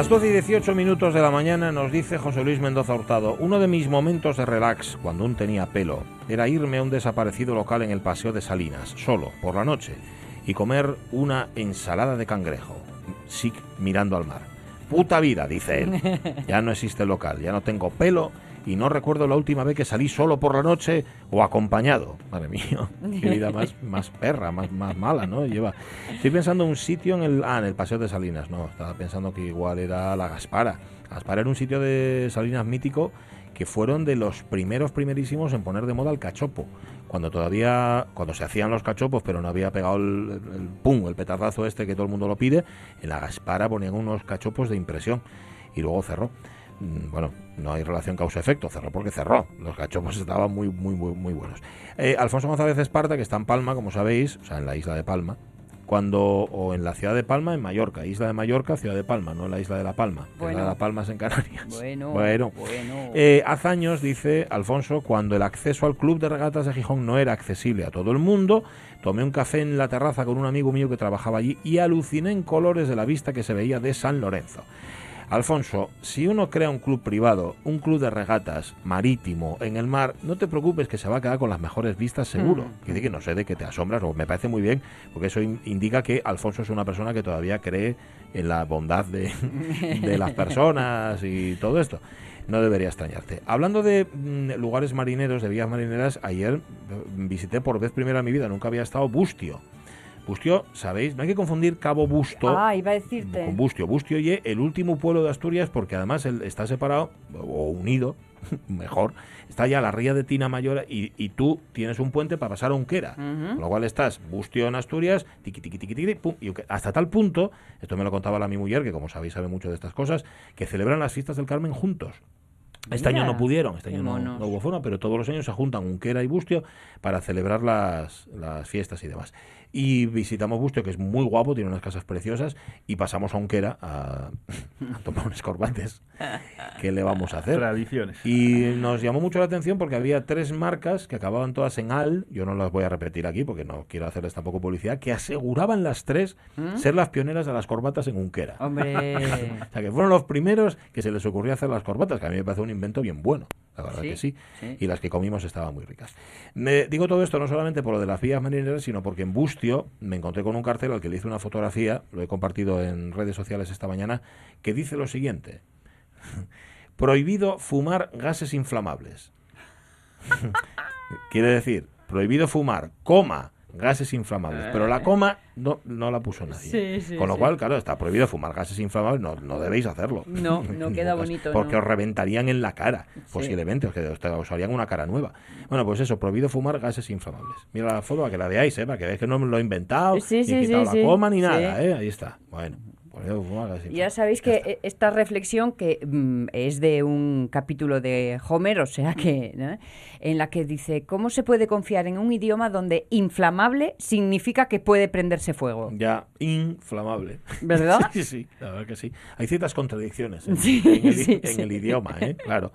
Las 12 y 18 minutos de la mañana nos dice José Luis Mendoza Hurtado, uno de mis momentos de relax cuando aún tenía pelo era irme a un desaparecido local en el Paseo de Salinas, solo, por la noche, y comer una ensalada de cangrejo, sí, mirando al mar. Puta vida, dice él. Ya no existe el local, ya no tengo pelo y no recuerdo la última vez que salí solo por la noche o acompañado. Madre mía, qué vida más, más perra, más, más mala, ¿no? Lleva. Estoy pensando en un sitio en el. Ah, en el Paseo de Salinas, no. Estaba pensando que igual era la Gaspara. La Gaspara era un sitio de Salinas mítico que fueron de los primeros, primerísimos en poner de moda el cachopo. Cuando todavía, cuando se hacían los cachopos, pero no había pegado el, el pum, el petardazo este que todo el mundo lo pide, en la Gaspara ponían unos cachopos de impresión y luego cerró. Mm, bueno, no hay relación causa-efecto, cerró porque cerró. Los cachopos estaban muy, muy, muy, muy buenos. Eh, Alfonso González Esparta, que está en Palma, como sabéis, o sea, en la isla de Palma, cuando, o en la ciudad de Palma, en Mallorca, isla de Mallorca, ciudad de Palma, no en la isla de La Palma. Bueno. La de La Palma es en Canarias. Bueno, Bueno. bueno. Eh, hace años, dice Alfonso, cuando el acceso al Club de Regatas de Gijón no era accesible a todo el mundo, tomé un café en la terraza con un amigo mío que trabajaba allí y aluciné en colores de la vista que se veía de San Lorenzo. Alfonso, si uno crea un club privado, un club de regatas marítimo en el mar, no te preocupes que se va a quedar con las mejores vistas seguro. Mm. Dice que no sé de que te asombras, o me parece muy bien, porque eso in- indica que Alfonso es una persona que todavía cree en la bondad de, de las personas y todo esto. No debería extrañarte. Hablando de mm, lugares marineros, de vías marineras, ayer eh, visité por vez primera en mi vida, nunca había estado Bustio. Bustio, ¿sabéis? No hay que confundir Cabo Busto Ah, iba a decirte. con Bustio. Bustio y el último pueblo de Asturias, porque además él está separado, o unido, mejor, está ya la ría de Tina Mayor y, y tú tienes un puente para pasar a Unquera. Con lo cual estás Bustio en Asturias, tiqui, tiqui, tiqui, tiqui, pum, y hasta tal punto, esto me lo contaba la mi mujer, que como sabéis sabe mucho de estas cosas, que celebran las fiestas del Carmen juntos. Este Mira, año no pudieron, este año no, no hubo forma, pero todos los años se juntan Unquera y Bustio para celebrar las, las fiestas y demás. Y visitamos Bustio, que es muy guapo, tiene unas casas preciosas, y pasamos a Unquera a, a tomar unos corbates. ¿Qué le vamos a hacer? Tradiciones. Y nos llamó mucho la atención porque había tres marcas que acababan todas en al, yo no las voy a repetir aquí porque no quiero hacerles tampoco publicidad, que aseguraban las tres ser las pioneras de las corbatas en Unquera. Hombre. O sea, que fueron los primeros que se les ocurrió hacer las corbatas, que a mí me parece un invento bien bueno. La verdad Sí, que sí. sí. Y las que comimos estaban muy ricas. Me digo todo esto no solamente por lo de las vías marineras, sino porque en Bustio me encontré con un cartel al que le hice una fotografía, lo he compartido en redes sociales esta mañana, que dice lo siguiente. Prohibido fumar gases inflamables. Quiere decir, prohibido fumar, coma, gases inflamables. Pero la coma no, no la puso nadie. Sí, sí, Con lo sí. cual, claro, está prohibido fumar gases inflamables, no, no debéis hacerlo. No, no queda bonito, Porque no. os reventarían en la cara, posiblemente, os, harían una cara nueva. Bueno, pues eso, prohibido fumar gases inflamables. Mira la foto para que la veáis, ¿eh? para que veáis que no me lo he inventado, ni he quitado la coma, ni nada, ¿eh? Ahí está. Bueno, Ya sabéis que eh, esta reflexión que mm, es de un capítulo de Homer, o sea que ¿no? en la que dice cómo se puede confiar en un idioma donde inflamable significa que puede prenderse fuego. Ya, inflamable. ¿Verdad? Sí, sí, la verdad que sí. Hay ciertas contradicciones en, Sí, en el, sí, en sí. el idioma, ¿eh? Claro.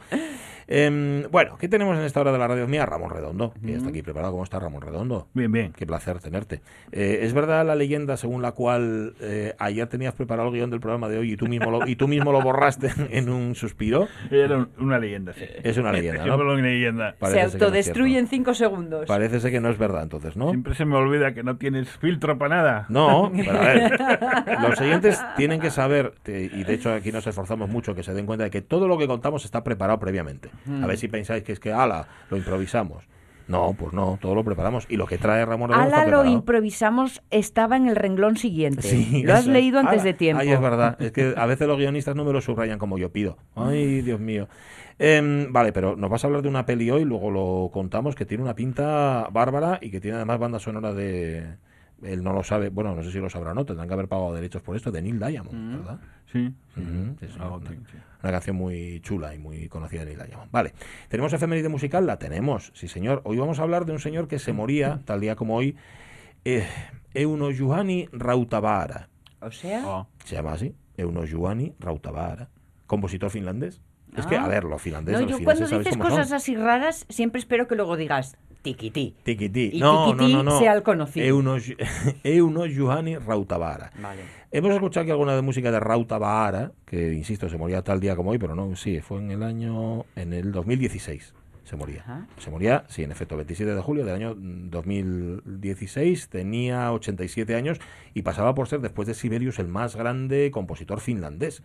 Em, bueno, ¿qué tenemos en esta hora de la radio mía? Ramón Redondo. Y está aquí preparado. ¿Cómo está Ramón Redondo? Bien, bien. Qué placer tenerte. Eh, ¿Es verdad la leyenda según la cual eh, ayer tenías preparado el guion del programa de hoy y tú mismo lo, y tú mismo lo borraste en un suspiro? Era un- una leyenda, sí. Es una leyenda, Siempre ¿no? una leyenda. Parece Se que no autodestruye en cinco segundos. Parece ser que no es verdad, entonces, ¿no? Siempre se me olvida que no tienes filtro para nada. No, pero a ver, los oyentes tienen que saber, y de hecho aquí nos esforzamos mucho, que se den cuenta de que todo lo que contamos está preparado previamente. A ver si pensáis que es que, ala, lo improvisamos. No, pues no, todo lo preparamos. Y lo que trae Ramón Redondo Ala, lo improvisamos, estaba en el renglón siguiente. Sí, lo has es. leído antes Ala, de tiempo. Ay, es verdad. Es que a veces los guionistas no me lo subrayan como yo pido. Ay, Dios mío. Em, vale, pero nos vas a hablar de una peli hoy, luego lo contamos, que tiene una pinta bárbara y que tiene además banda sonora de... Él no lo sabe, bueno, no sé si lo sabrá o no, tendrán que haber pagado derechos por esto, de Neil Diamond, ¿verdad? Sí. sí. Una, así, sí. una canción muy chula y muy conocida de Neil Diamond. Vale, ¿tenemos efeméride musical? La tenemos, sí señor. Hoy vamos a hablar de un señor que se moría, tal día como hoy, eh, Euno Juhani Rautavaara. O sea, Ah. Se llama así, Euno Juhani Rautavaara, compositor finlandés. Es que, Ah. a ver, los finlandeses, no, los yo cuando fineses, ¿sabéis dices cosas son? así raras, siempre espero que luego digas tiquití. Tiquití. Y No, tiquití no, no, no. sea el conocido. Euno Juhani Rautavaara. Vale. Hemos escuchado aquí alguna de música de Rauta Bahara, que insisto, se moría tal día como hoy, pero no, sí, fue en el año, en el 2016 se moría. Ajá. Se moría, sí, en efecto, 27 de julio del año mm, 2016, tenía 87 años y pasaba por ser, después de Sibelius, el más grande compositor finlandés.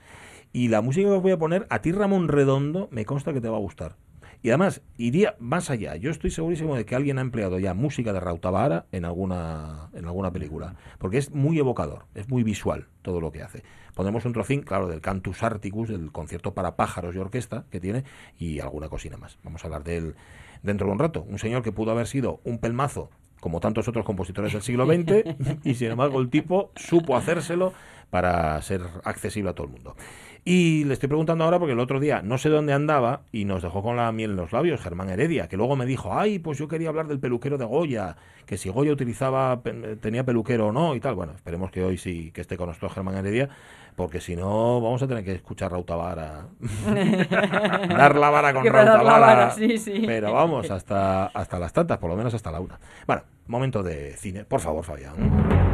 Y la música que os voy a poner, a ti Ramón Redondo, me consta que te va a gustar. Y además, iría más allá. Yo estoy segurísimo de que alguien ha empleado ya música de Rautavaara en alguna, en alguna película. Porque es muy evocador, es muy visual todo lo que hace. Pondremos un trocín, claro, del Cantus Articus, del concierto para pájaros y orquesta que tiene, y alguna cosina más. Vamos a hablar de él dentro de un rato. Un señor que pudo haber sido un pelmazo, como tantos otros compositores del siglo XX, y sin embargo el tipo supo hacérselo para ser accesible a todo el mundo. Y le estoy preguntando ahora porque el otro día no sé dónde andaba y nos dejó con la miel en los labios Germán Heredia, que luego me dijo, ay, pues yo quería hablar del peluquero de Goya, que si Goya utilizaba, tenía peluquero o no y tal. Bueno, esperemos que hoy sí que esté con nosotros Germán Heredia, porque si no vamos a tener que escuchar Rautavara. dar la vara con Rautavara. vara, sí, sí. Pero vamos, hasta, hasta las tantas, por lo menos hasta la una. Bueno, momento de cine. Por favor, Fabián.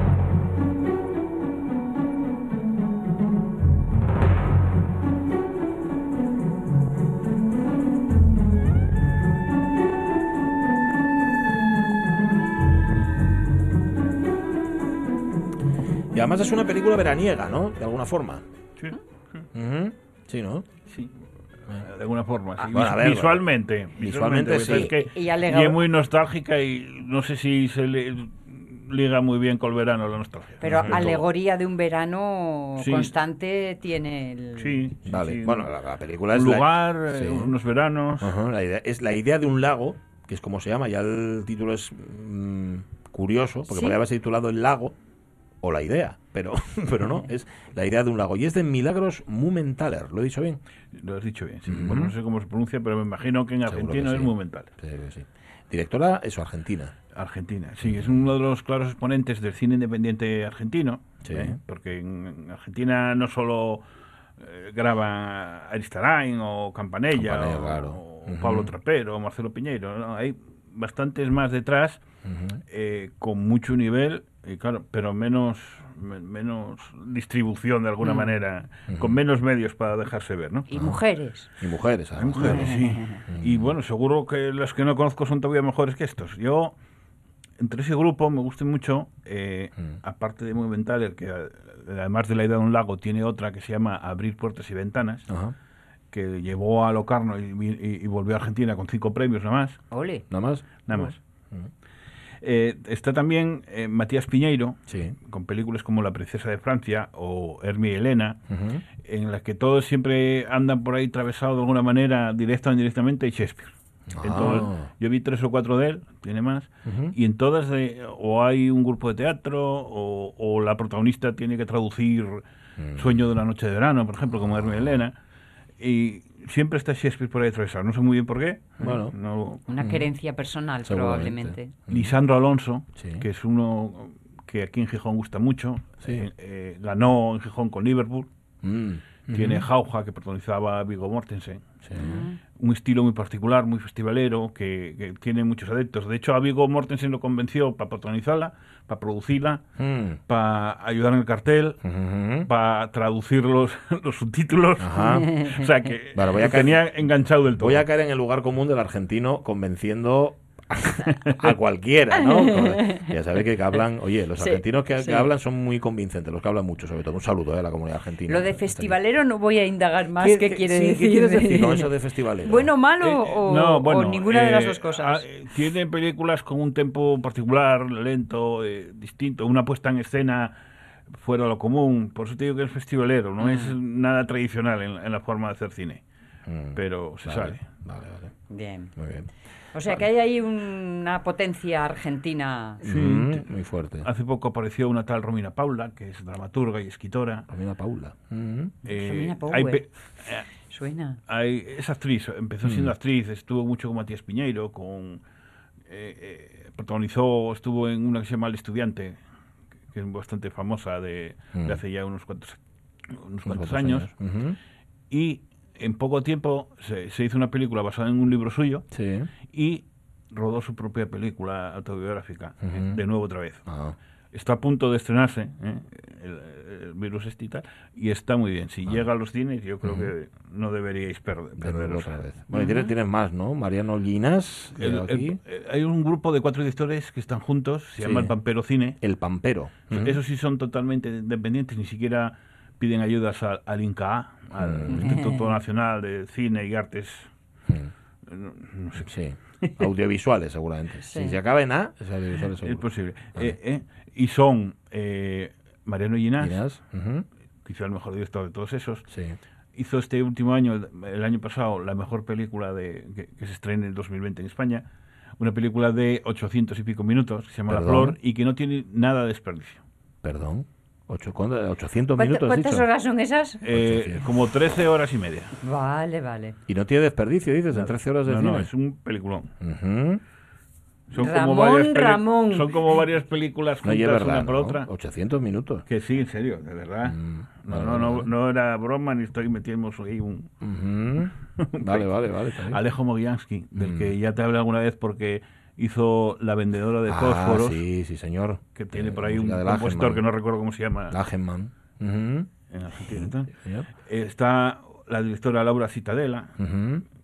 Además es una película veraniega, ¿no? De alguna forma. Sí, ¿no? sí. De alguna forma. sí. Ah, bueno, ver, visualmente. Visualmente sí. es que- Y es muy nostálgica y no sé si se le liga muy bien con el verano la nostalgia. Pero todo. alegoría de un verano Sí. constante tiene el... Sí, sí, Vale. sí. Bueno, la, la película un es la- lugar, eh, Sí. unos veranos. La idea, es la idea de un lago, que es como se llama, ya el título es mm, curioso, porque Sí. podría haberse titulado El lago o la idea, pero, pero no, es la idea de un lago. Y es de Milagros Mumenthaler, ¿lo he dicho bien? Lo has dicho bien. sí. Bueno, no sé cómo se pronuncia, pero me imagino que en Seguro argentino que es sí. muy mental. Sí, sí. Directora, eso, Argentina. Argentina, sí, es uno de los claros exponentes del cine independiente argentino, Sí. ¿eh? porque en, en Argentina no solo eh, graba Aristarain o Campanella, Campanella, o, claro. o Ujú. Pablo Trapero o Marcelo Piñeiro, ¿no? hay bastantes más detrás eh, con mucho nivel, y claro, pero menos me- menos distribución de alguna manera, con menos medios para dejarse ver, ¿no? Y mujeres. Y mujeres, además. mujeres, sí. Y bueno, seguro que las que no conozco son todavía mejores que estos. Yo, entre ese grupo, me gusta mucho, eh, aparte de Monumental, que eh, además de la idea de un lago, tiene otra que se llama Abrir Puertas y Ventanas, Ajá. Que llevó a Locarno y, y- y volvió a Argentina con cinco premios nada más. Ole. ¿Nada más? Nada más. Eh, está también eh, Matías Piñeiro, Sí. con películas como La Princesa de Francia o Hermie y Elena, Ujú. en las que todos siempre andan por ahí atravesados de alguna manera, directa o indirectamente, y Shakespeare. En Ah. yo vi tres o cuatro de él, tiene más, Ujú. y en todas de- o hay un grupo de teatro o, o la protagonista tiene que traducir Mm. Sueño de una noche de verano, por ejemplo, como Hermia Elena, y siempre está Shakespeare por ahí atravesado. No sé muy bien por qué. Bueno. No- Una querencia personal, probablemente. Lisandro Alonso, Sí. que es uno que aquí en Gijón gusta mucho, Sí. eh, eh, ganó en Gijón con Liverpool. Mm. Tiene Jauja, que protagonizaba a Vigo Mortensen. Sí. un estilo muy particular, muy festivalero, que, que tiene muchos adeptos. De hecho, a Vigo Mortensen lo convenció para protagonizarla, para producirla, Mm. para ayudar en el cartel, para traducir los, los subtítulos. Ajá. O sea que Vale, voy a caer- tenía enganchado del todo. Voy a caer en el lugar común del argentino convenciendo a cualquiera, ¿no? Ya sabéis que hablan, oye, los argentinos que, que sí. hablan son muy convincentes, los que hablan mucho, sobre todo. Un saludo eh, a la comunidad argentina. Lo de festivalero no voy a indagar más ¿Qué- qué, qué- quiere sí, decir. ¿Qué quieres decir con eso de festivalero? Bueno, malo Eh, o, no, o bueno, ninguna de las eh, dos cosas. ah, tiene películas con un tempo particular, lento, eh, distinto, una puesta en escena fuera de lo común. Por eso te digo que es festivalero, no es nada tradicional en, en la forma de hacer cine. Mm, Pero se vale, sabe. Vale, vale. Bien. Muy bien. O sea que hay ahí una potencia argentina. Mm, muy fuerte. Hace poco apareció una tal Romina Paula, que es dramaturga y escritora. Romina Paula. Mm. Eh, Romina eh, Suena. hay- es actriz, empezó siendo Mm. actriz, estuvo mucho con Matías Piñeiro, con eh, eh, protagonizó, estuvo en una que se llama El Estudiante, que es bastante famosa de, de hace ya unos cuantos, unos Unos cuantos cuantos años, y en poco tiempo se, se hizo una película basada en un libro suyo Sí. y rodó su propia película autobiográfica, eh, de nuevo otra vez. Ah, Está a punto de estrenarse ¿eh? el, el virus este y tal, y está muy bien. Si llega a los cines, yo creo que no deberíais per- de nuevo perderos. otra vez. Bueno, y tienes, tienes más, ¿no? Mariano Linas, El- el- eh, hay un grupo de cuatro directores que están juntos, se Sí. llama El Pampero Cine. El Pampero. Esos sí son totalmente independientes, ni siquiera piden ayudas al, al INCA, al Mm. Instituto Nacional de Cine y Artes. Mm. No, no sé Sí. Audiovisuales, seguramente. Sí. Si se acaba en A, es audiovisuales Es posible. Vale. Eh, eh, y son eh, Mariano Ginás, Linas, ujú. quizá el mejor director de todos esos. Sí. Hizo este último año, el, año pasado, la mejor película de, que, que se estrena en el 2020 en España. Una película de 800 y pico minutos, que se llama La. Flor, y que no tiene nada de desperdicio. Perdón. Ocho, ¿cuánto? 800 ¿Cuánta- minutos, ¿Cuántas dicho? horas son esas? Eh, 800. como 13 horas y media. Vale, vale. Y no tiene desperdicio, dices, en 13 horas de No, cine. no, es un peliculón. Son Ramón, como varias Ramón. Son como varias películas No, juntas y es verdad, una por ¿no? otra. 800 minutos. Que sí, en serio, de verdad. Mm, no, vale, no, no, vale. no era broma ni estoy metiendo ahí un. Vale, vale, vale. Alejo Mogiansky, del Mm. que ya te hablé alguna vez porque hizo La vendedora de Ah, fósforos, sí, sí, señor. que tiene Eh, por ahí un música de compositor que no recuerdo cómo se llama Lachenmann. Ujú. en Argentina. Señor. Está la directora Laura Citadela,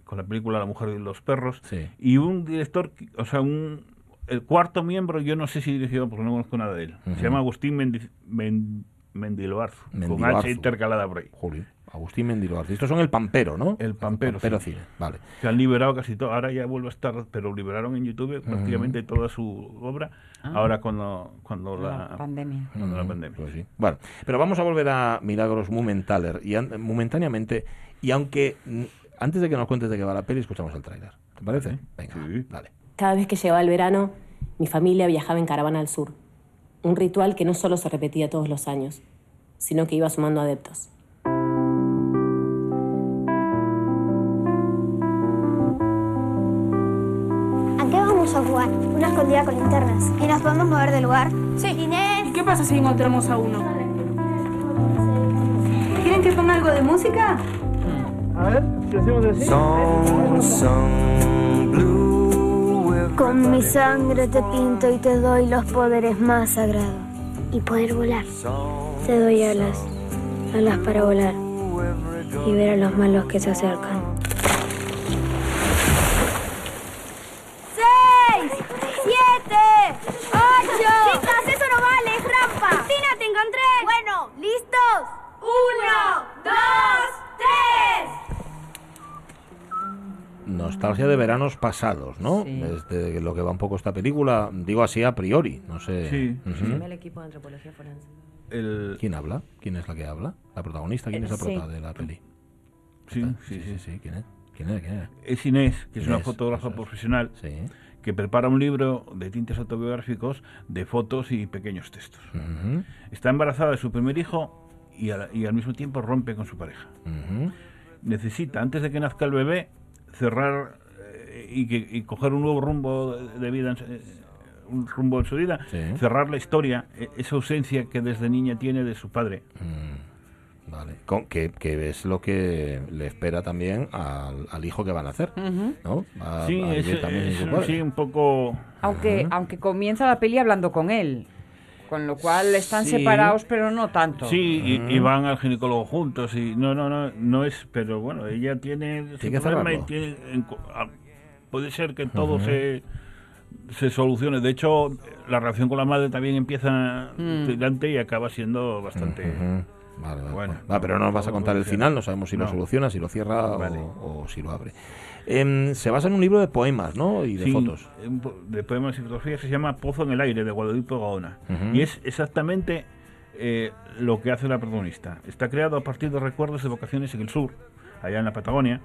con la película La mujer y los perros, Sí. y un director, o sea, un, el cuarto miembro, yo no sé si dirigió porque no conozco nada de él. Se llama Agustín Mendi- Men- Mendiloarzo, con. H intercalada por ahí. Juli. Agustín Mendiloarte. Estos son el Pampero, ¿no? El Pampero, Pampero sí. Cine. Vale. que han liberado casi todo. Ahora ya vuelve a estar, pero liberaron en YouTube prácticamente toda su obra. Ahora cuando, cuando la, La pandemia. cuando la Mm, pandemia. pues sí. Bueno, pero vamos a volver a Milagros. Y an- momentáneamente, y aunque mm, antes de que nos cuentes de qué va la peli, escuchamos el tráiler. ¿Te parece? Venga, Sí. dale. Cada vez que llegaba el verano, mi familia viajaba en caravana al sur. Un ritual que no solo se repetía todos los años, sino que iba sumando adeptos. ¿A qué vamos a jugar? Una escondida con linternas. ¿Y nos podemos mover del lugar? Sí. Inés. ¿Y qué pasa si encontramos a uno? ¿Quieren que ponga algo de música? Con mi sangre te pinto y te doy los poderes más sagrados. Y poder volar. Te doy alas. Alas para volar. Y ver a los malos que se acercan. Nostalgia de veranos pasados, ¿no? Sí. Desde lo que va un poco esta película, digo así a priori, no sé. Sí, Ujú. El equipo de antropología forense. El, ¿Quién habla? ¿Quién es la que habla? ¿La protagonista? ¿Quién Eh, es la sí. prota de la peli? sí, sí, sí, sí. sí. ¿Quién es? ¿Quién es? ¿Quién es? Es Inés, que es una fotógrafa es. profesional Sí. que prepara un libro de tintes autobiográficos de fotos y pequeños textos. Está embarazada de su primer hijo y al, y al mismo tiempo rompe con su pareja. necesita, antes de que nazca el bebé, cerrar eh, y, que, y coger un nuevo rumbo de, vida, en su- eh, un rumbo en su vida, Sí. cerrar la historia, eh, esa ausencia que desde niña tiene de su padre. Mm, Vale. Con, que, que es lo que le espera también al, al hijo que van a hacer. ¿no? Va Sí, a es, vivir también sin es- su padre. sí, un poco... Aunque, aunque comienza la peli hablando con él. Con lo cual están Sí. separados, pero no tanto. Sí, y, y van al ginecólogo juntos y no, no, no, no es, pero bueno, ella tiene Tiene que problema y tiene- puede ser que todo se, se solucione. De hecho, la relación con la madre también empieza Mm. tirante y acaba siendo bastante... Vale, vale. Bueno, Va, pero no nos vas a contar el final, no sabemos si lo soluciona, si lo cierra o- o, si lo abre. Em, se basa en un libro de poemas, ¿no? Y de Sí, fotos. de poemas y fotografías se llama Pozo en el aire de Guadalupe Gaona Ujú. y es exactamente eh, lo que hace la protagonista. Está creado a partir de recuerdos de vacaciones en el sur, allá en la Patagonia,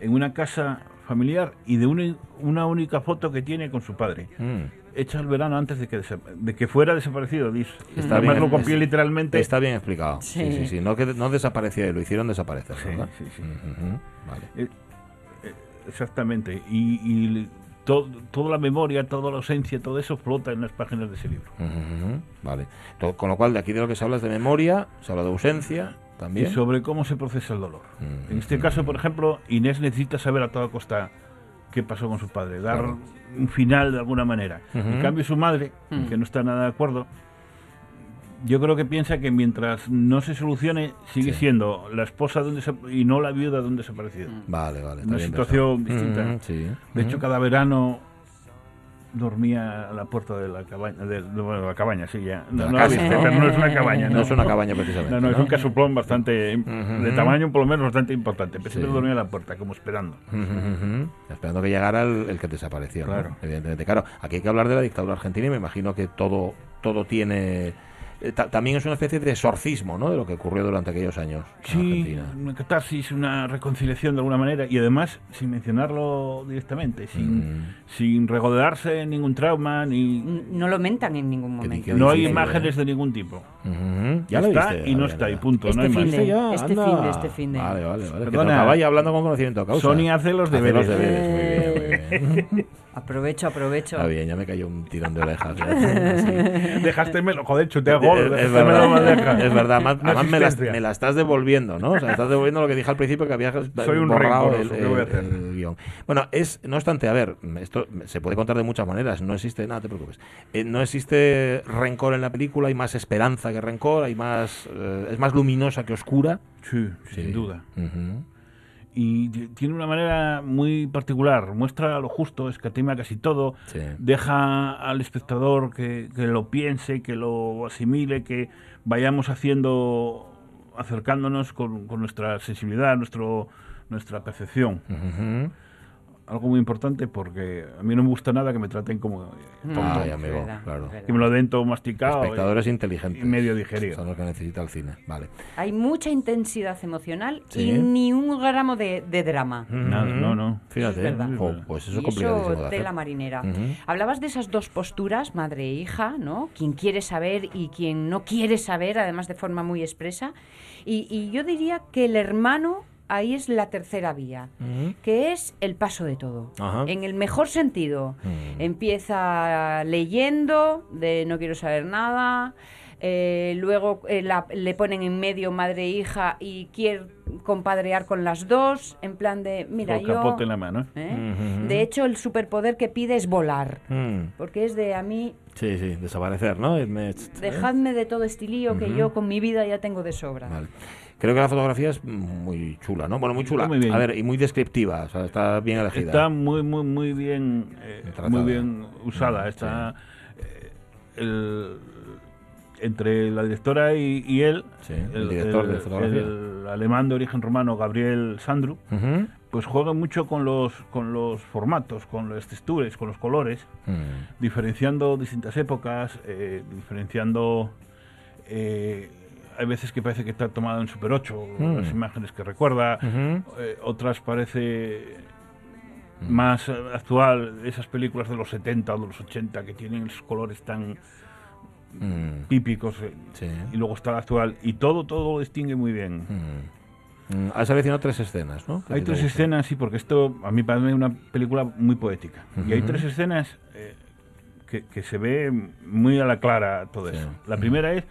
en una casa familiar y de una, una única foto que tiene con su padre, Mm. hecha el verano antes de que, de que fuera desaparecido. Dice. Está Además bien, lo copié es- literalmente. Está bien explicado. Sí, sí, Sí. sí. No, que, no desapareció, lo hicieron desaparecer, Sí, ¿verdad? sí, sí. Ujú, Vale. Exactamente. Y, y to- toda la memoria, toda la ausencia, todo eso flota en las páginas de ese libro. Ujú, Vale. To- Con lo cual, de aquí de lo que se habla es de memoria, se habla de ausencia también. y sobre cómo se procesa el dolor. Mm, En este caso, por ejemplo, Inés necesita saber a toda costa qué pasó con su padre, dar Claro. un final de alguna manera. Ujú. En cambio, su madre, que no está nada de acuerdo, yo creo que piensa que mientras no se solucione, sigue Sí. siendo la esposa de un desap- y no la viuda de un desaparecido. Vale, vale. está Una bien situación pensado. distinta. Ujú, sí. De hecho, Ujú. cada verano dormía a la puerta de la cabaña, de, de- bueno, la cabaña, sí, ya. No, no la casa, viste, ¿no? pero no es una cabaña, No ¿no? es una cabaña precisamente. No, no, es un casuplón bastante, de tamaño por lo menos bastante importante. Pero Sí. siempre dormía a la puerta, como esperando. Esperando que llegara el, el que desapareció, ¿no? Claro. evidentemente. Claro, aquí hay que hablar de la dictadura argentina y me imagino que todo, todo tiene... eh, ta- también es una especie de exorcismo, ¿no? De lo que ocurrió durante aquellos años en Sí, Argentina. una catarsis, una reconciliación de alguna manera y además sin mencionarlo directamente, sin, Mm. sin regodearse en ningún trauma, ni No lo mentan en ningún momento. No hay imágenes ¿eh? de ningún tipo. Ya está viste. y no está, y punto. Este no hay más. fin de- ¿Viste ya? este fin de, este fin de. Vale, vale, vale. Que Perdona. ya hablando con conocimiento de causa. Sony hace los Hace deberes. los deberes, muy bien. Aprovecho, aprovecho. Está bien, ya me cayó un tirón de orejas. ya. Sí. Dejásteme, joder, chuté a gol. Es, verdad, es verdad. Además, me, la, me la estás devolviendo, ¿no? O sea, me estás devolviendo lo que dije al principio que había Soy un borrado el, rencoroso, ¿qué voy a el- guion. Bueno, es, no obstante, a ver, esto se puede contar de muchas maneras. No existe, nada, te preocupes. Eh, no existe rencor en la película, hay más esperanza que rencor, hay más, eh, es más luminosa que oscura. Sí, Sí. sin duda. Ujú. Y tiene una manera muy particular. Muestra lo justo, escatima casi todo. Sí. Deja al espectador que, que lo piense, que lo asimile, que vayamos haciendo, acercándonos con, con nuestra sensibilidad, nuestro, nuestra percepción. Ujú. Algo muy importante porque a mí no me gusta nada que me traten como eh, tonto. Ay, amigo, verdad, claro. que me lo den todo masticado. y- Espectadores inteligentes. y medio digerido. Son los que necesita el cine. Vale. Hay mucha intensidad emocional Sí. y ni un gramo de, de drama. Nada, Ujú. no, no. Fíjate, Es pues eso es eso de tela marinera. Hablabas de esas dos posturas, madre e hija, ¿no? Quien quiere saber y quien no quiere saber, además de forma muy expresa. Y, y yo diría que el hermano ahí es la tercera vía, Ujú. que es el paso de todo. Ajá. En el mejor sentido. Mm. Empieza leyendo, de no quiero saber nada. eh, luego eh, la- le ponen en medio madre e hija y quiere compadrear con las dos, en plan de, mira, Con yo... capote en la mano. ¿eh? Ujú. De hecho, el superpoder que pide es volar. Mm. Porque es de a mí, Sí, sí, desaparecer, ¿no? Me- dejadme de todo este lío que Ujú. yo con mi vida ya tengo de sobra. Vale. Creo que la fotografía es muy chula, ¿no? Bueno, muy chula. Muy. A ver, y muy descriptiva, o sea, está bien elegida. Está muy, muy, muy bien, eh, muy bien usada. Mm, Está eh, el- entre la directora y, y él, Sí, el director de fotografía. el alemán de origen romano Gabriel Sandru, pues juega mucho con los con los formatos, con las texturas, con los colores, Mm. diferenciando distintas épocas, eh, diferenciando. eh, hay veces que parece que está tomado en Super 8, Mm. las imágenes que recuerda, eh, otras parece Mm. más actual, esas películas de los 70 o de los 80 que tienen los colores tan Mm. típicos, eh, Sí. y luego está la actual, y todo, todo lo distingue muy bien. Mm. Mm. Has seleccionado tres escenas, ¿no? Hay tres escenas, sí, porque esto a mí parece una película muy poética. Y hay tres escenas eh, que, que se ve muy a la clara todo Sí. eso. La primera es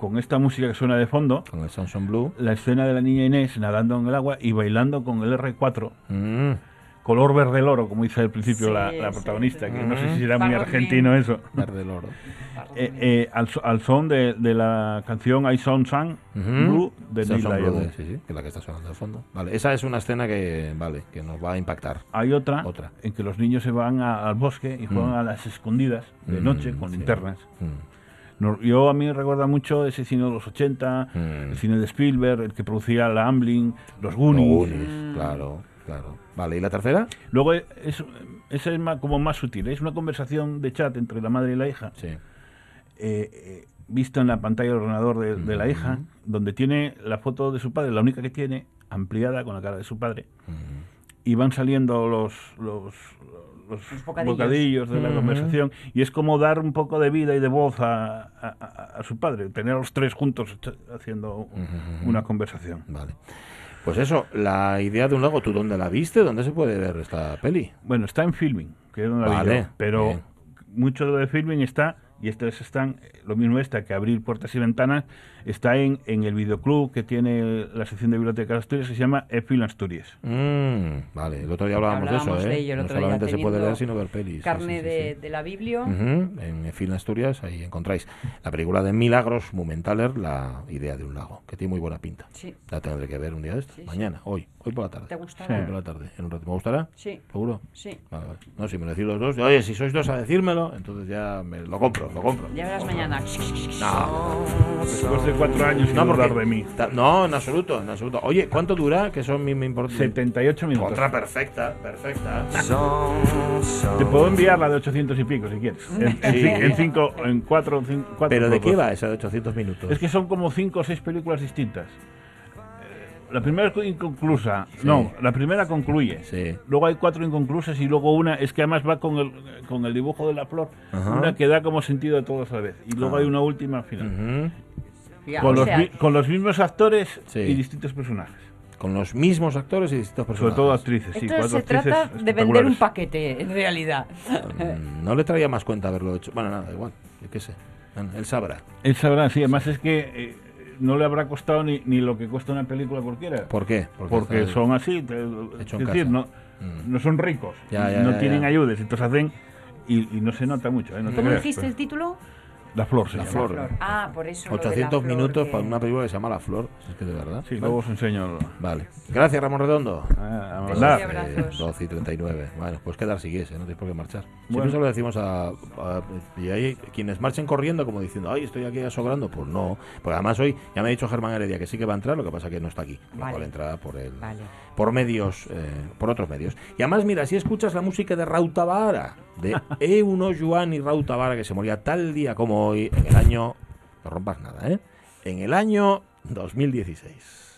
con esta música que suena de fondo, Con el Samsung Blue. la escena de la niña Inés nadando en el agua y bailando con el R4, Mm, color verde loro, como dice al principio Sí, la, la sí, protagonista, sí. que no sé Mm. si será muy argentino eso. verde el oro. Eh, eh, al, al son de, de la canción I Sound Sun Ujú. Blue de Neil Blue sí, sí, que es la que está sonando de fondo. Vale, esa es una escena que, vale, que nos va a impactar. Hay otra, Otra. en que los niños se van a- al bosque y juegan Mm. a las escondidas de Mm, noche con sí. linternas. Mm. No- yo a mí me recuerda mucho ese cine de los 80, Mm. el cine de Spielberg, el que producía la Amblin, los Los Goonies. Goonies, claro, claro. Vale, ¿y la tercera? Luego es, esa es más, como más sutil, es una conversación de chat entre la madre y la hija, Sí. eh, eh, vista en la pantalla del ordenador de, de la hija, donde tiene la foto de su padre, la única que tiene, ampliada con la cara de su padre, y van saliendo los, los, los Los bocadillos. bocadillos de la conversación, y es como dar un poco de vida y de voz a, a- a- a su padre, tener a los tres juntos haciendo una conversación. Vale. Pues eso, la idea de un lago, ¿tú dónde la viste? ¿Dónde se puede ver esta peli? Bueno, está en filming, que no la vi yo, pero bien. mucho de lo de filming está, y estas están, eh, lo mismo esta que abrir puertas y ventanas, está en, en el videoclub que tiene la sección de biblioteca de Asturias que se llama E-Film Asturias. Mm, vale, el otro día hablábamos, Hablábamos de eso, de ¿eh? ello el no solamente se puede ver, sino ver pelis. Carne sí, sí, de, sí. de la Biblia. En Film Asturias, ahí encontráis la película de Milagros Mumentaler, La idea de un lago, que tiene muy buena pinta. Sí. La tendré que ver un día de estos, Sí, sí. mañana, hoy, hoy por la tarde. ¿Te gustará? Hoy por la tarde, en un rato. ¿Me gustará? Sí. ¿Seguro? Sí. Vale, vale. No, si me lo decís los dos, oye, si sois dos a decírmelo, entonces ya me lo compro, lo compro. Ya verás mañana. No, Después de cuatro años sin no, dudar porque- de mí. ta- no, en absoluto, en absoluto. Oye, ¿cuánto dura? Que son mi, mi import- 78 minutos. Otra perfecta, perfecta. Te puedo enviar la de 800 y pico si quieres. En, Sí. en cinco, en cuatro, ¿Pero de qué va esa de 800 minutos? Es que son como cinco o seis películas distintas. Eh, La primera es inconclusa. No, la primera concluye. Sí. Luego hay cuatro inconclusas y luego una es que además va con el, con el dibujo de la flor. Ajá. Una que da como sentido de todos a la vez. Y luego Ah. hay una última al final. Ya, Con, los, sea, mi- con los mismos actores Sí. y distintos personajes. Con los mismos actores y distintos Sobre personajes. todo actrices. sí, cuatro se actrices trata de vender un paquete, en realidad. Mm, No le traía más cuenta haberlo hecho. Bueno, nada, igual. Yo qué sé. Bueno, él sabrá. Él sabrá, sí. Además es que eh, no le habrá costado ni, ni lo que cuesta una película cualquiera. ¿Por qué? porque está- son así, te- Hecho es en decir, casa. no, Mm. no son ricos, Ya, ya, no ya, tienen ya. ayudas, entonces hacen y, y no se nota mucho. ¿eh? No ¿Cómo dijiste el título? La flor se La llama. flor. Flor. Ah, por eso. lo de la 800 flor minutos que- para una película que se llama La Flor. Si es que de verdad. Sí, Vale. luego os enseño. Vale. Gracias, Ramón Redondo. Ah, abrazos. 12 y 39. Bueno, pues quedar siguiese, no tienes por qué marchar. Siempre Bueno. se lo decimos a, a- Y hay quienes marchen corriendo como diciendo, ay, estoy aquí asobrando. Pues no. Porque además hoy ya me ha dicho Germán Heredia que sí que va a entrar, lo que pasa que no está aquí. Lo Vale. cual entra por el, Vale. por medios, eh, por otros medios. Y además, mira, si escuchas la música de Rauta Vara, de Euno Joan y Rauta Vara, que se moría tal día como hoy, en el año. No rompas nada, ¿eh? En el año 2016.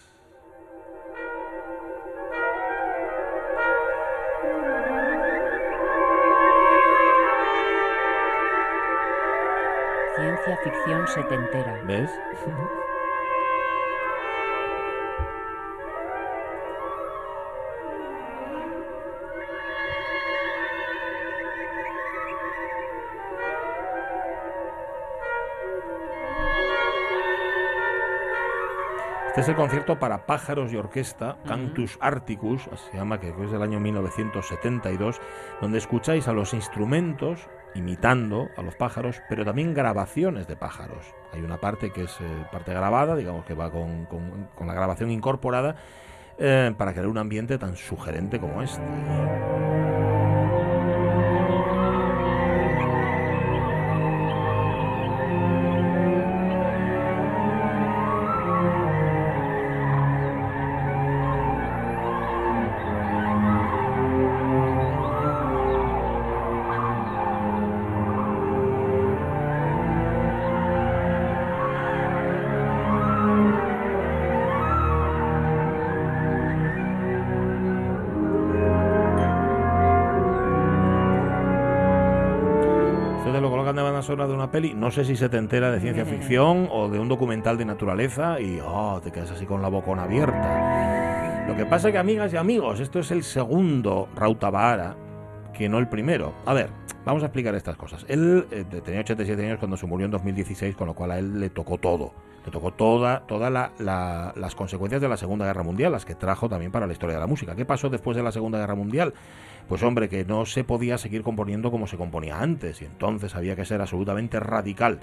Ciencia ficción setentera. ¿Ves? Este es el concierto para pájaros y orquesta, Cantus Articus, se llama, que es del año 1972, donde escucháis a los instrumentos imitando a los pájaros, pero también grabaciones de pájaros. Hay una parte que es eh, parte grabada, digamos que va con, con- con la grabación incorporada, eh, para crear un ambiente tan sugerente como este. Banda sonora de una peli, no sé si se te entera de ciencia ficción o de un documental de naturaleza y oh, te quedas así con la bocona abierta. Lo que pasa es que, amigas y amigos, esto es el segundo Rautavara, que no el primero. A ver, vamos a explicar estas cosas. Él eh, tenía 87 años cuando se murió en 2016, con lo cual a él le tocó todo. le tocó toda, toda la- la- las consecuencias de la Segunda Guerra Mundial, las que trajo también para la historia de la música. ¿Qué pasó después de la Segunda Guerra Mundial? Pues hombre, que no se podía seguir componiendo como se componía antes, y entonces había que ser absolutamente radical.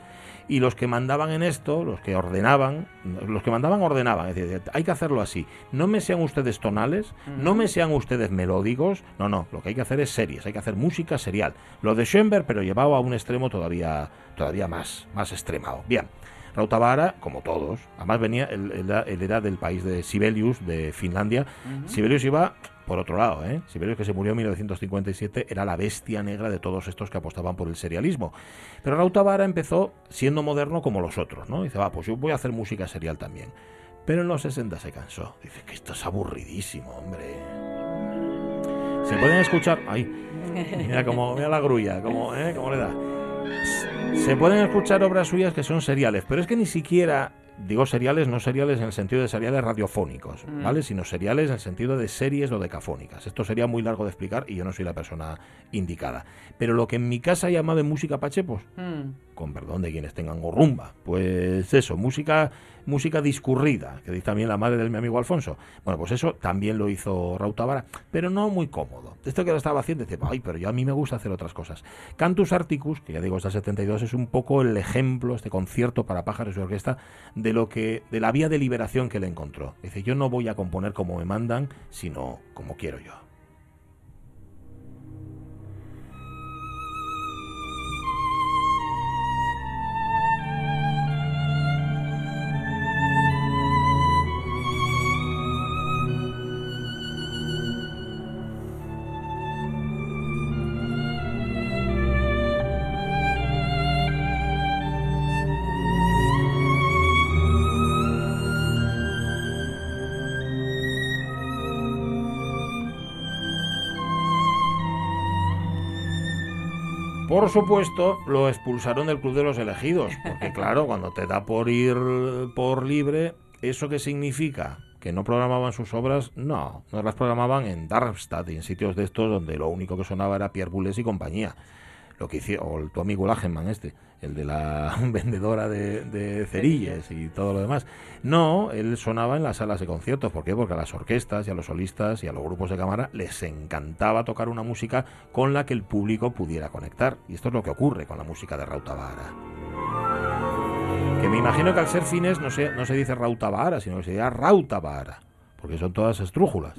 Y los que mandaban en esto, los que ordenaban, los que mandaban ordenaban, es decir, hay que hacerlo así. No me sean ustedes tonales, no me sean ustedes melódicos, no, no, lo que hay que hacer es series, hay que hacer música serial. Lo de Schoenberg, pero llevado a un extremo todavía, todavía más, más extremado. Bien. Rautavaara, como todos, además venía, él, él era del país de Sibelius, de Finlandia. Sibelius iba por otro lado, ¿eh? Sibelius, que se murió en 1957, era la bestia negra de todos estos que apostaban por el serialismo. Pero Rautavaara empezó siendo moderno como los otros, ¿no? Dice, va, pues yo voy a hacer música serial también. Pero en los 60 se cansó. Dice que esto es aburridísimo, hombre. Se pueden escuchar. Ay, mira como mira la grulla, como, ¿eh? ¿Cómo le da? Se pueden escuchar obras suyas que son seriales, pero es que ni siquiera digo seriales, no seriales en el sentido de seriales radiofónicos, ¿vale? Sino seriales en el sentido de series o decafónicas. Esto sería muy largo de explicar y yo no soy la persona indicada. Pero lo que en mi casa llamaba música pachepos, Mm. con perdón de quienes tengan gorrumba. Pues eso, música, música discurrida, que dice también la madre de mi amigo Alfonso. Bueno, pues eso también lo hizo Rautavara, pero no muy cómodo. Esto que lo estaba haciendo, dice, ay, pero yo a mí me gusta hacer otras cosas. Cantus Articus, que ya digo, es del 72, es un poco el ejemplo, este concierto para pájaros y orquesta, de lo que, de la vía de liberación que le encontró. Dice, yo no voy a componer como me mandan, sino como quiero yo. Por supuesto, lo expulsaron del Club de los Elegidos, porque claro, cuando te da por ir por libre, ¿eso qué significa? ¿Que no programaban sus obras? No, no las programaban en Darmstadt y en sitios de estos donde lo único que sonaba era Pierre Boulez y compañía. Lo que hicieron, o el- tu amigo Lagenman este, el de la vendedora de, de cerillas y todo lo demás. No, él sonaba en las salas de conciertos. ¿Por qué? Porque a las orquestas y a los solistas y a los grupos de cámara les encantaba tocar una música con la que el público pudiera conectar. Y esto es lo que ocurre con la música de Rautavaara. Que me imagino que al ser fines no se, no se dice Rautavaara, sino que se dice Rautavaara, porque son todas estrújulas.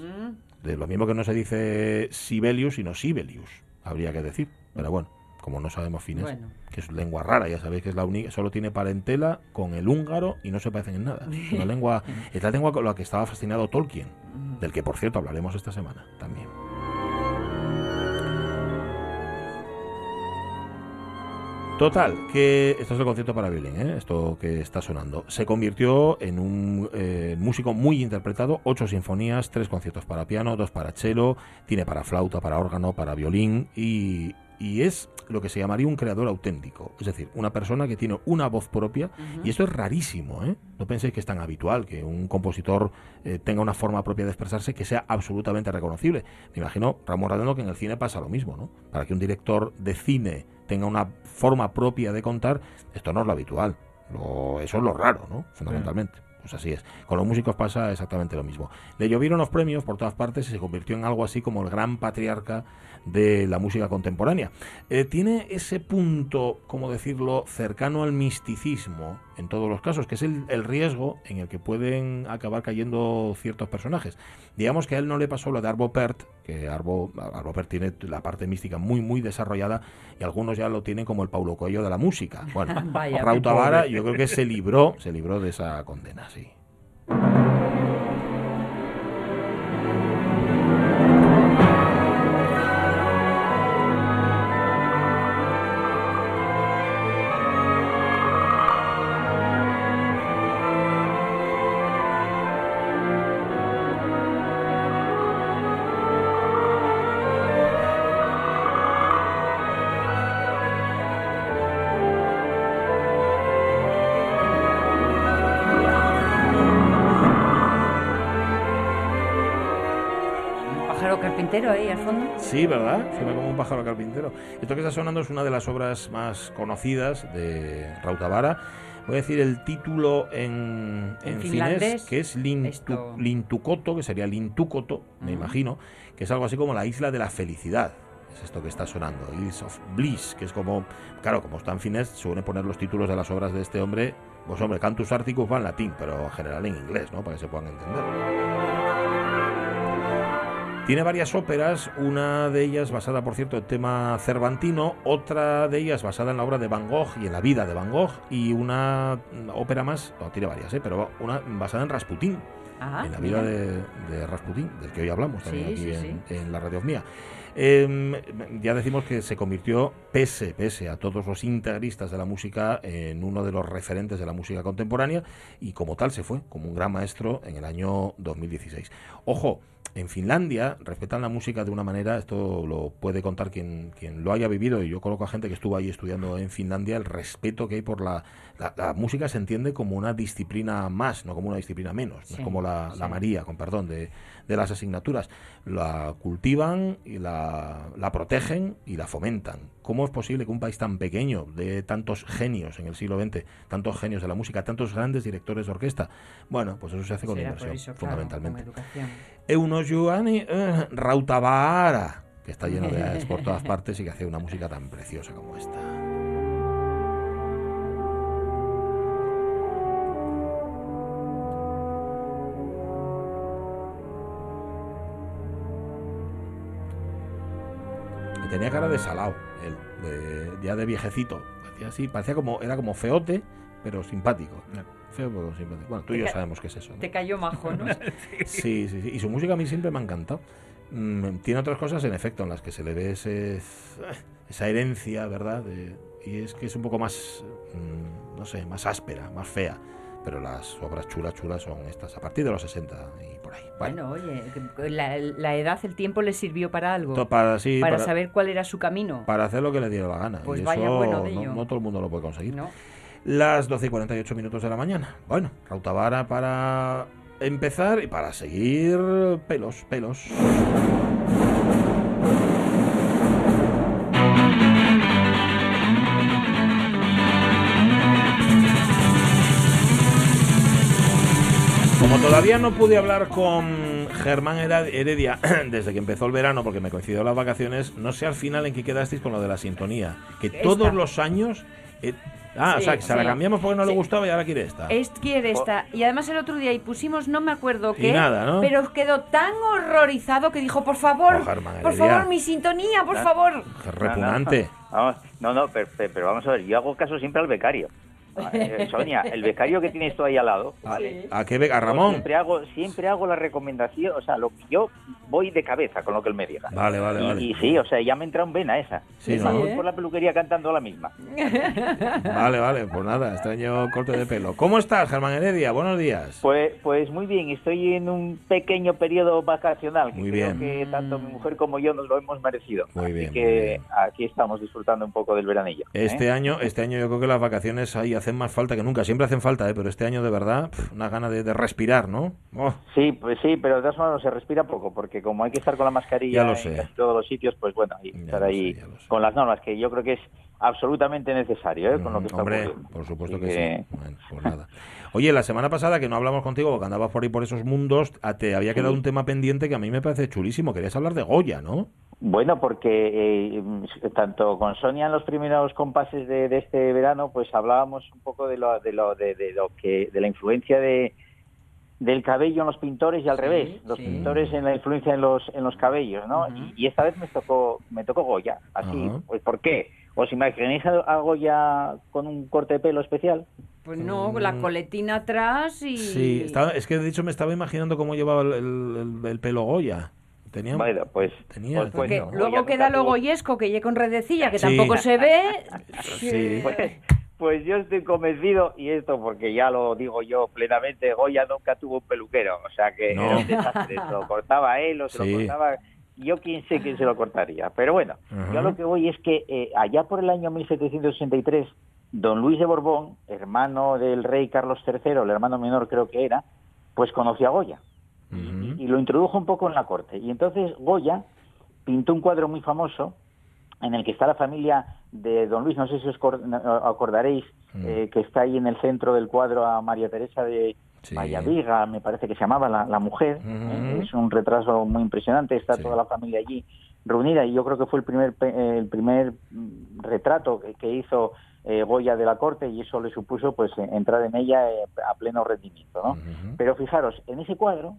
De lo mismo que no se dice Sibelius, sino Sibelius, habría que decir. Pero bueno, como no sabemos fines, Bueno. que es lengua rara, ya sabéis que es la única, solo tiene parentela con el húngaro y no se parecen en nada. Es una lengua, es la lengua con la que estaba fascinado Tolkien, del que por cierto hablaremos esta semana también. Total, que esto es el concierto para violín, ¿eh? esto que está sonando. Se convirtió en un eh, músico muy interpretado, ocho sinfonías, tres conciertos para piano, dos para cello, tiene para flauta, para órgano, para violín y, y es lo que se llamaría un creador auténtico, es decir, una persona que tiene una voz propia y esto es rarísimo, ¿eh? No penséis que es tan habitual que un compositor eh, tenga una forma propia de expresarse que sea absolutamente reconocible. Me imagino, Ramón Radeno, que en el cine pasa lo mismo, ¿no? Para que un director de cine tenga una forma propia de contar, esto no es lo habitual. Lo- eso es lo raro, ¿no? Fundamentalmente. Pues así es. Con los músicos pasa exactamente lo mismo. Le llovieron los premios por todas partes y se convirtió en algo así como el gran patriarca de la música contemporánea. Eh, tiene ese punto, como decirlo, cercano al misticismo en todos los casos, que es el, el riesgo en el que pueden acabar cayendo ciertos personajes. Digamos que a él no le pasó lo de Arvo Pärt, que Arvo, Arvo Pärt tiene la parte mística muy, muy desarrollada y algunos ya lo tienen como el Paulo Coelho de la música. Bueno, Vaya, Rautavara yo creo que se libró, se libró de esa condena, sí. Sí, ¿verdad? Suena como un pájaro carpintero. Esto que está sonando es una de las obras más conocidas de Rautavara. Voy a decir el título en, En en finés, que es Lintu, Lintukoto, que sería Lintukoto, me imagino, que es algo así como la isla de la felicidad. Es esto que está sonando, Isles of Bliss, que es como, claro, como está en finés, suelen poner los títulos de las obras de este hombre, pues hombre, Cantus Articus va en latín, pero en general en inglés, ¿no? Para que se puedan entender. Tiene varias óperas, una de ellas basada, por cierto, en tema cervantino, otra de ellas basada en la obra de Van Gogh y en la vida de Van Gogh, y una ópera más, no, tiene varias, ¿eh? pero una basada en Rasputín, Ah, en la vida de, de Rasputín, del que hoy hablamos también Sí, aquí sí, en, sí. en la radio mía. Eh, ya decimos que se convirtió, pese, pese a todos los integristas de la música, en uno de los referentes de la música contemporánea y como tal se fue, como un gran maestro en el año 2016. Ojo, en Finlandia respetan la música de una manera, esto lo puede contar quien, quien lo haya vivido, y yo coloco a gente que estuvo ahí estudiando en Finlandia, el respeto que hay por la, la, la música se entiende como una disciplina más, no como una disciplina menos, no es como la, la. María, con perdón, de, de las asignaturas. La cultivan y la, la protegen y la fomentan. ¿Cómo es posible que un país tan pequeño, de tantos genios en el siglo XX, tantos genios de la música, tantos grandes directores de orquesta? Bueno, pues eso se hace con inversión, eso, claro, fundamentalmente. con educación. Euno Giovanni eh, Rautavaara, que está lleno de por todas partes y que hace una música tan preciosa como esta. Tenía cara de salao, él, de- ya de viejecito. Parecía así, parecía como, era como feote, pero simpático. Feo pero simpático. Bueno, tú y yo sabemos qué es eso. ¿no? Te cayó majo, ¿no? Sí, sí, sí. Y su música a mí siempre me ha encantado. Mm, tiene otras cosas, en efecto, en las que se le ve ese, esa herencia, ¿verdad? De- y es que es un poco más, mm, no sé, más áspera, más fea. Pero las obras chulas, chulas son estas, a partir de los 60 y por ahí. Bueno, Bueno, oye, la, la edad, el tiempo le sirvió para algo. to- para, sí, para, para, saber cuál era su camino. para hacer lo que le diera la gana. Pues y vaya eso bueno de no, ello. no todo el mundo lo puede conseguir. ¿no? Las 12 y 48 minutos de la mañana. Bueno, Rautavara para empezar y para seguir pelos, pelos. Como todavía no pude hablar con Germán Heredia desde que empezó el verano, porque me coincidió las vacaciones, no sé al final en qué quedasteis con lo de la sintonía. Que todos los años... eh, ah, o Sí, sea, que se la sí. cambiamos porque no le Sí. gustaba y ahora quiere esta. Es quiere esta. Y además el otro día y pusimos, no me acuerdo Y qué, nada, ¿no? pero quedó tan horrorizado que dijo, por favor, Oh, por favor, mi sintonía, por favor. Repugnante. No, no, no, no, pero, pero vamos a ver, yo hago caso siempre al becario. Eh, Sonia, el becario que tienes tú ahí al lado, ¿vale? ¿A qué ve- a Yo Ramón? Siempre hago, siempre hago la recomendación, o sea, lo que yo voy de cabeza con lo que él me diga. Vale, vale, y, vale. y sí, o sea, ya me entra en vena esa. Sí, ¿no? voy por la peluquería cantando la misma. Vale, vale, pues nada, extraño corte de pelo. ¿Cómo estás, Germán Heredia? Buenos días. Pues, pues muy bien, estoy en un pequeño periodo vacacional que Muy creo bien. que tanto mi mujer como yo nos lo hemos merecido. Muy Así bien, muy que bien. aquí estamos disfrutando un poco del veranillo. ¿eh? Este año, este año yo creo que las vacaciones ahí hacen más falta que nunca. Siempre hacen falta, ¿eh? pero este año de verdad, pf, una gana de, de respirar, ¿no? Oh, Sí, pues sí, pero de todas maneras se respira poco, porque como hay que estar con la mascarilla en casi todos los sitios, pues bueno, hay que Ya estar ahí sé. con las normas, que yo creo que es absolutamente necesario, ¿eh? con lo que mm, está hombre, ocurriendo. por supuesto Así que, sí. Bueno, pues nada. Oye, la semana pasada que no hablamos contigo porque andabas por ahí por esos mundos, a- te había quedado un tema pendiente que a mí me parece chulísimo. Querías hablar de Goya, ¿no? Bueno, porque eh, tanto con Sonia en los primeros compases de, de este verano, pues hablábamos un poco de lo, de lo, de, de lo que, de la influencia de del cabello en los pintores y al Sí, revés, los sí. pintores en la influencia en los en los cabellos, ¿no? y, y esta vez me tocó me tocó Goya, así, pues ¿por qué? ¿Os imagináis a a Goya con un corte de pelo especial? Pues no, la coletina atrás y... Mm. Sí, estaba- es que de hecho me estaba imaginando cómo llevaba el, el- el pelo Goya. Tenía, Bueno, pues, tenía, pues, pues tenía- luego queda tuvo- goyesco que lle con redecilla, que Sí. tampoco se ve. Sí. Pues, pues yo estoy convencido, y esto porque ya lo digo yo plenamente, Goya nunca tuvo un peluquero, o sea que No. era un desastre, se lo cortaba él o se Sí. lo cortaba, yo quién sé quién se lo cortaría, pero bueno, yo lo que voy es que eh, allá por el año 1763, don Luis de Borbón, hermano del rey Carlos III, el hermano menor creo que era, pues conoció a Goya. Y lo introdujo un poco en la corte. Y entonces Goya pintó un cuadro muy famoso en el que está la familia de don Luis, no sé si os acordaréis, Mm. eh, que está ahí en el centro del cuadro a María Teresa de Sí. Me parece que se llamaba la, la mujer. eh, es un retraso muy impresionante, está Sí. toda la familia allí reunida y yo creo que fue el primer, eh, el primer mm, retrato que, que hizo eh, Goya de la corte y eso le supuso pues entrar en ella eh, a pleno rendimiento. ¿no? Pero fijaros, en ese cuadro,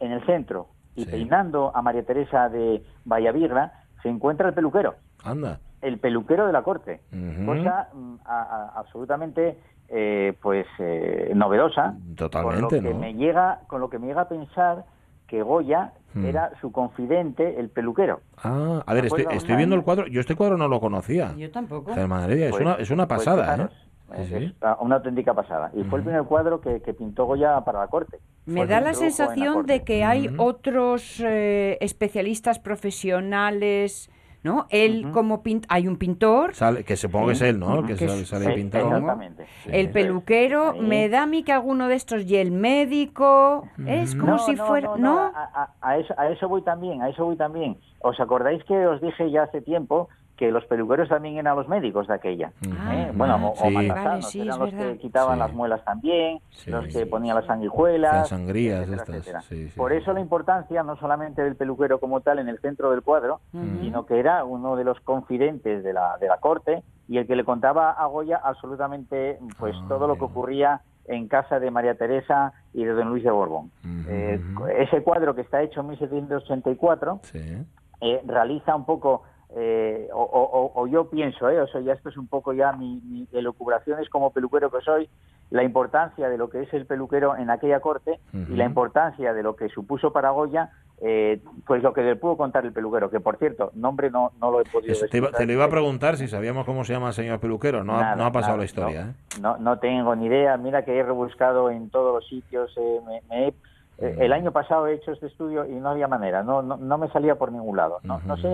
en el centro, y Sí. peinando a María Teresa de Vallavigra, se encuentra el peluquero, Anda. el peluquero de la corte. Ujú. Cosa mm, a- a- absolutamente eh, pues eh, novedosa. Totalmente, con lo que ¿no? me llega, con lo que me llega a pensar que Goya Hmm. era su confidente, el peluquero. Ah, a ver, ¿De estoy, estoy viendo el cuadro. Yo este cuadro no lo conocía. Yo tampoco. Germán Heredia, es, Pues- una, es una pues pasada, fijaros, ¿eh? es- Sí, sí. es una auténtica pasada. Y fue el primer cuadro que, que pintó Goya para la corte. Me Fue da la que sensación de que hay otros eh, especialistas profesionales, ¿no? Él Ujú. como pint hay un pintor, Sale, que supongo que es él, ¿no? El que Que sale, sale Sí, pintado. Exactamente. Sí. el peluquero, Ahí. me da a mí que alguno de estos y el médico, es como No, si no, fuera, no, ¿no? no, A, a- a eso, a eso voy también, a eso voy también. ¿Os acordáis que os dije ya hace tiempo que los peluqueros también eran los médicos de aquella? Ah, ¿eh? Bueno, o, o Sí. matasanos, Vale, sí, eran los verdad. que quitaban Sí. las muelas también, Sí, los que sí, ponían las sanguijuelas, Hacían sangrías etcétera, estas, etcétera. sí, sí, Por eso la importancia no solamente del peluquero como tal en el centro del cuadro, sino que era uno de los confidentes de la, de la corte y el que le contaba a Goya absolutamente pues Ah, todo lo que ocurría en casa de María Teresa y de Don Luis de Borbón. Eh, ese cuadro que está hecho en 1784 Sí. eh, realiza un poco, eh, o, o- o yo pienso, eh, o sea, ya esto es un poco ya mi, mi elucubraciones como peluquero que soy, la importancia de lo que es el peluquero en aquella corte y la importancia de lo que supuso para Goya, eh, pues lo que le pudo contar el peluquero, que por cierto, nombre no, no lo he podido Eso te, lo iba a preguntar si sabíamos cómo se llama el señor peluquero. No, ha, no ha pasado nada, la historia, no. ¿eh? No, no tengo ni idea. Mira que he rebuscado en todos los sitios. eh, me- me he- eh, el año pasado he hecho este estudio y no había manera. No, no, no me salía por ningún lado. No, no sé.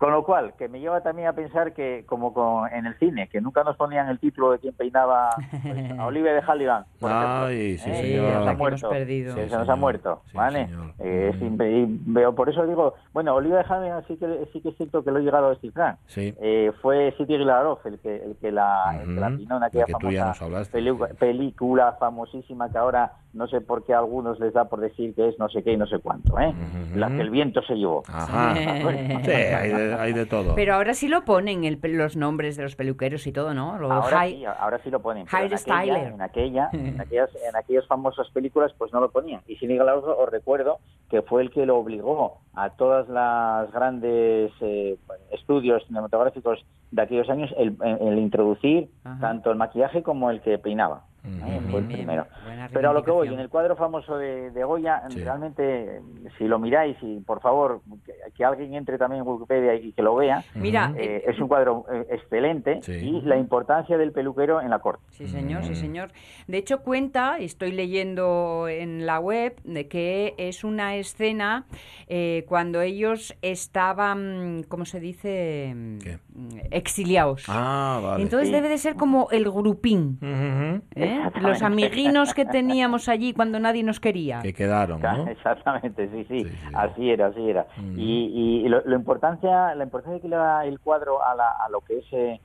Con lo cual, que me lleva también a pensar que, como con- en el cine, que nunca nos ponían el título de quien peinaba pues, a Olivia de Halligan. por ejemplo, Ay, sí, ¿eh? señor. Se nos ha muerto. perdido. que Sí, se nos ha muerto, Sí, ¿vale? Eh, Mm. veo, por eso digo, bueno, Olivia de Halligan sí que, sí que es cierto que lo he llegado a descifrar. Sí. Eh, fue City Gilarov el que, el que la, el que la Ujú, peinó en aquella famosa nos hablaste, pelu- sí. película famosísima que ahora no sé por qué a algunos les da por decir que es no sé qué y no sé cuánto, ¿eh? Ujú. La que el viento se llevó. Ajá. Sí, hay de, hay de todo. Pero ahora sí lo ponen el los nombres de los peluqueros y todo, ¿no? Lo Ahora high- sí, ahora sí lo ponen. pero en aquella, en aquella, en aquellas, en aquellas famosas películas, pues no lo ponían. Y sin Galardo os recuerdo que fue el que lo obligó a todas las grandes eh, estudios cinematográficos de aquellos años el, el introducir Ajá. tanto el maquillaje como el que peinaba. ¿eh? Fue el primero. Pero a lo que voy, en el cuadro famoso de, de Goya, Sí. realmente, eh, si lo miráis y por favor, que, que alguien entre también en Wikipedia y que lo vea, Mira, eh, es un cuadro eh, excelente Sí. y la importancia del peluquero en la corte. Sí, señor, sí, Mm. señor. De hecho, cuenta, y estoy leyendo en la web, de que es una escena eh, cuando ellos estaban, ¿cómo se dice? ¿Qué? Exiliados. Ah, vale. Entonces Sí. debe de ser como el grupín. ¿eh? Los amiguinos que teníamos allí cuando nadie nos quería. Que quedaron, ¿no? Exactamente, sí, sí, Sí, sí. así era, así era. Mm. Y, y lo, lo importancia, la importancia que le da el cuadro a, la- a lo que es, eh,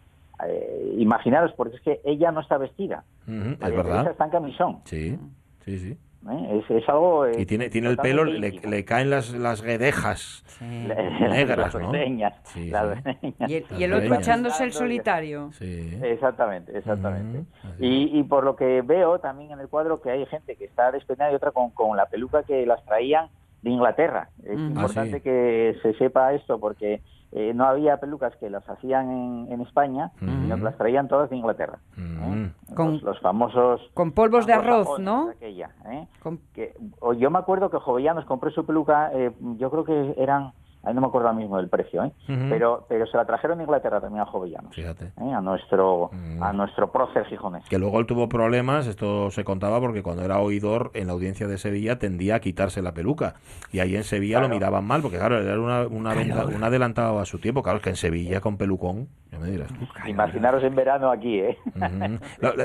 eh, imaginaros, porque es que ella no está vestida, Es Teresa verdad. está en camisón, Sí, sí, sí. ¿Eh? es, es algo... eh, Y tiene, tiene el pelo, le, le caen las, las guedejas. Sí. negras, las ¿no? greñas, Sí, las sí. greñas. Y el, y el otro echándose el solitario. Sí. Exactamente, exactamente. Y, y por lo que veo también en el cuadro que hay gente que está despeinada y otra con, con la peluca que las traían de Inglaterra. Es Mm. importante Ah, sí. que se sepa esto porque eh, no había pelucas que las hacían en, en España, sino Ujú. que las traían todas de Inglaterra. ¿eh? Con- Los, los famosos... Con polvos de arroz, ¿no? aquella, ¿eh? Con- que, o yo me acuerdo que Jovellanos compró su peluca, eh, yo creo que eran, ahí no me acuerdo ahora mismo del precio, ¿eh? Pero, pero se la trajeron de Inglaterra también a Jovellanos, Fíjate. ¿eh? a nuestro Mm. a nuestro prócer gijonés. Que luego él tuvo problemas, esto se contaba porque cuando era oidor en la audiencia de Sevilla tendía a quitarse la peluca. Y ahí en Sevilla lo miraban mal, porque claro, era una, una un adelantado a su tiempo. Claro, es que en Sevilla con pelucón, ya me dirás. tú. Imaginaros en verano aquí, ¿eh?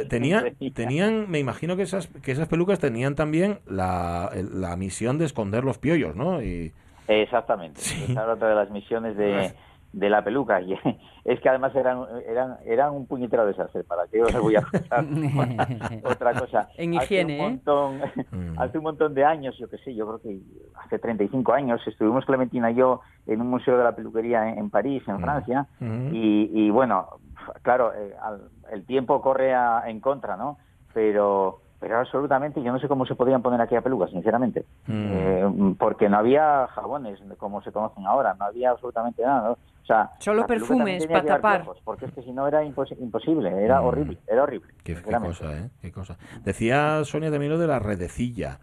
Tenía- tenían, me imagino que esas, que esas pelucas tenían también la, la misión de esconder los piollos, ¿no? Y Exactamente. Sí. Esa era otra de las misiones de, de la peluca. Y es que además eran, eran, eran un puñetero desastre, para que os voy a contar otra cosa. En hace higiene, un ¿eh? montón, hace un montón de años, yo qué sé, yo creo que hace 35 años, estuvimos Clementina y yo en un museo de la peluquería en, en París, en Francia, y, y bueno, claro, eh, al- el tiempo corre a- en contra, ¿no? Pero pero absolutamente, yo no sé cómo se podían poner aquella peluca, sinceramente, Eh, porque no había jabones como se conocen ahora, no había absolutamente nada, ¿no? O sea, Solo perfumes para tapar. piojos, porque es que si no era impos- imposible, era horrible, era horrible. Qué, cosa, ¿eh? Qué cosa. Decía Sonia también lo de la redecilla.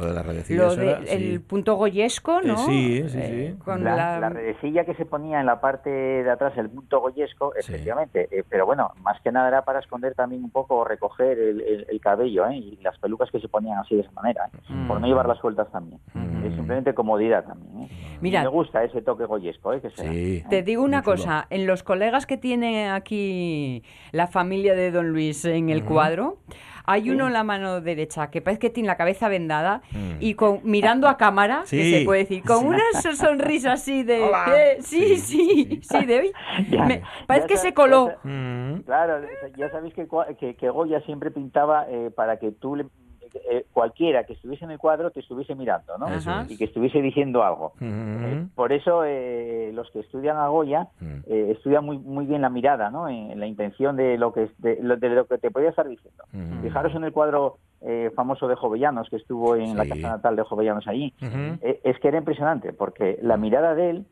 Lo de la redecilla. Lo de, era- el sí. punto goyesco, ¿no? Eh, sí, sí, Eh, sí. Con la, la... la redecilla que se ponía en la parte de atrás, el punto goyesco, efectivamente, eh, pero bueno, más que nada era para esconder también un poco o recoger el, el- el cabello ¿eh? y las pelucas que se ponían así de esa manera, ¿eh? Mm. por no llevarlas sueltas también. Es simplemente comodidad también. ¿eh? Mira- me gusta ese toque goyesco, ¿eh? que. Te digo una cosa, en los colegas que tiene aquí la familia de Don Luis en el cuadro, hay uno en la mano derecha que parece que tiene la cabeza vendada Mm. y con mirando a cámara, que Sí. se puede decir, con Sí. una so- sonrisa así de... Hola. eh, sí, sí, sí, de hoy. Ya- Me- parece ya que se coló. ya sa- Claro, ya sabéis que, cua- que, que Goya siempre pintaba eh, para que tú, le- eh, cualquiera que estuviese en el cuadro, te estuviese mirando, ¿no? Es. Y que estuviese diciendo algo. Eh, por eso eh, los que estudian a Goya eh, estudian muy muy bien la mirada, ¿no? En, en la intención de lo que de lo, de lo que te podía estar diciendo. Fijaros en el cuadro famoso de Jovellanos que estuvo en la casa natal de Jovellanos allí. Es que era impresionante porque la mirada de él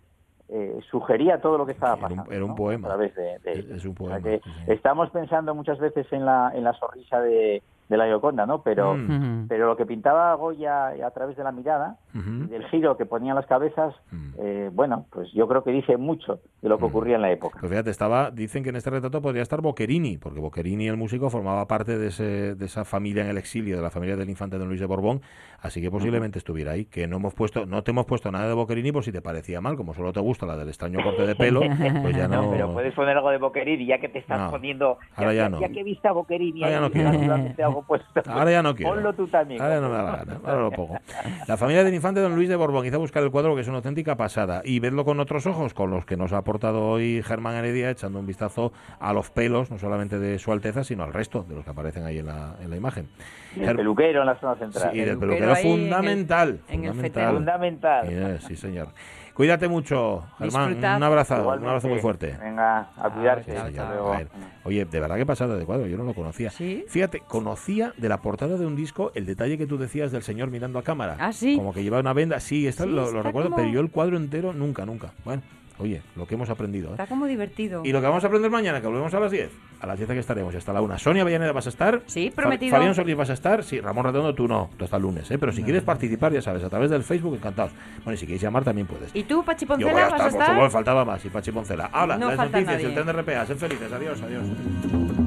eh, sugería todo lo que estaba pasando. Era un ¿no? poema. A través de, de- Es un o sea poema. que sí, sí. estamos pensando muchas veces en la, en la sonrisa de, de la Gioconda, ¿no? Pero, Mm. pero lo que pintaba Goya a través de la mirada y del giro que ponían las cabezas, Mm. eh, bueno, pues yo creo que dice mucho de lo que ocurría en la época. Pues fíjate, estaba, dicen que en este retrato podría estar Boccherini, porque Boccherini, el músico, formaba parte de, ese, de esa familia en el exilio, de la familia del infante Don Luis de Borbón, así que posiblemente estuviera ahí. Que no hemos puesto, no te hemos puesto nada de Boccherini por si te parecía mal, como solo te gusta la del extraño corte de pelo, pues ya no. pero puedes poner algo de Boccherini, ya que te estás No, poniendo... ahora ya no. Ya que viste a Boccherini, Ahora ya no quiero. Ahora ya no quiero. Ponlo tú también. Ahora no me da la gana, ahora lo pongo. La familia del infante Don Luis de Borbón hizo buscar el cuadro que es una auténtica pasada y verlo con otros ojos, con los que nos ha aportado hoy Germán Heredia, echando un vistazo a los pelos, no solamente de su Alteza, sino al resto de los que aparecen ahí en la, en la imagen. Y el peluquero en la zona central. Sí, y del Peluquero peluquero ahí en el- fundamental. en el fundamental. Fundamental. Sí, señor. Cuídate mucho, Germán. Disfrutad. Un abrazo, un abrazo muy fuerte. Venga, a cuidarse. Sí, Hasta luego. A ver, Oye, de verdad que pasada de cuadro, yo no lo conocía. Fíjate, conocía de la portada de un disco el detalle que tú decías del señor mirando a cámara. Ah, sí. Como que lleva una venda. Sí, esto Sí, lo, lo está recuerdo, como- pero yo el cuadro entero nunca, nunca. Bueno, oye, lo que hemos aprendido. ¿eh? Está como divertido. Y lo que vamos a aprender mañana, que volvemos a las 10. A las 10 que estaremos, hasta la 1. Sonia Villaneda vas a estar. Sí, prometido. Fabián Solís vas a estar. Sí, Ramón Redondo tú no, tú hasta el lunes. ¿eh? Pero si quieres participar, ya sabes, a través del Facebook, encantados. Bueno, y si queréis llamar también puedes. ¿Y tú, Pachi Yo voy Poncela, a vas a estar, por estar? supuesto, faltaba más. Y Pachi Poncela. Habla, No las noticias, nadie. el tren de RPA. Sed felices. Adiós, adiós.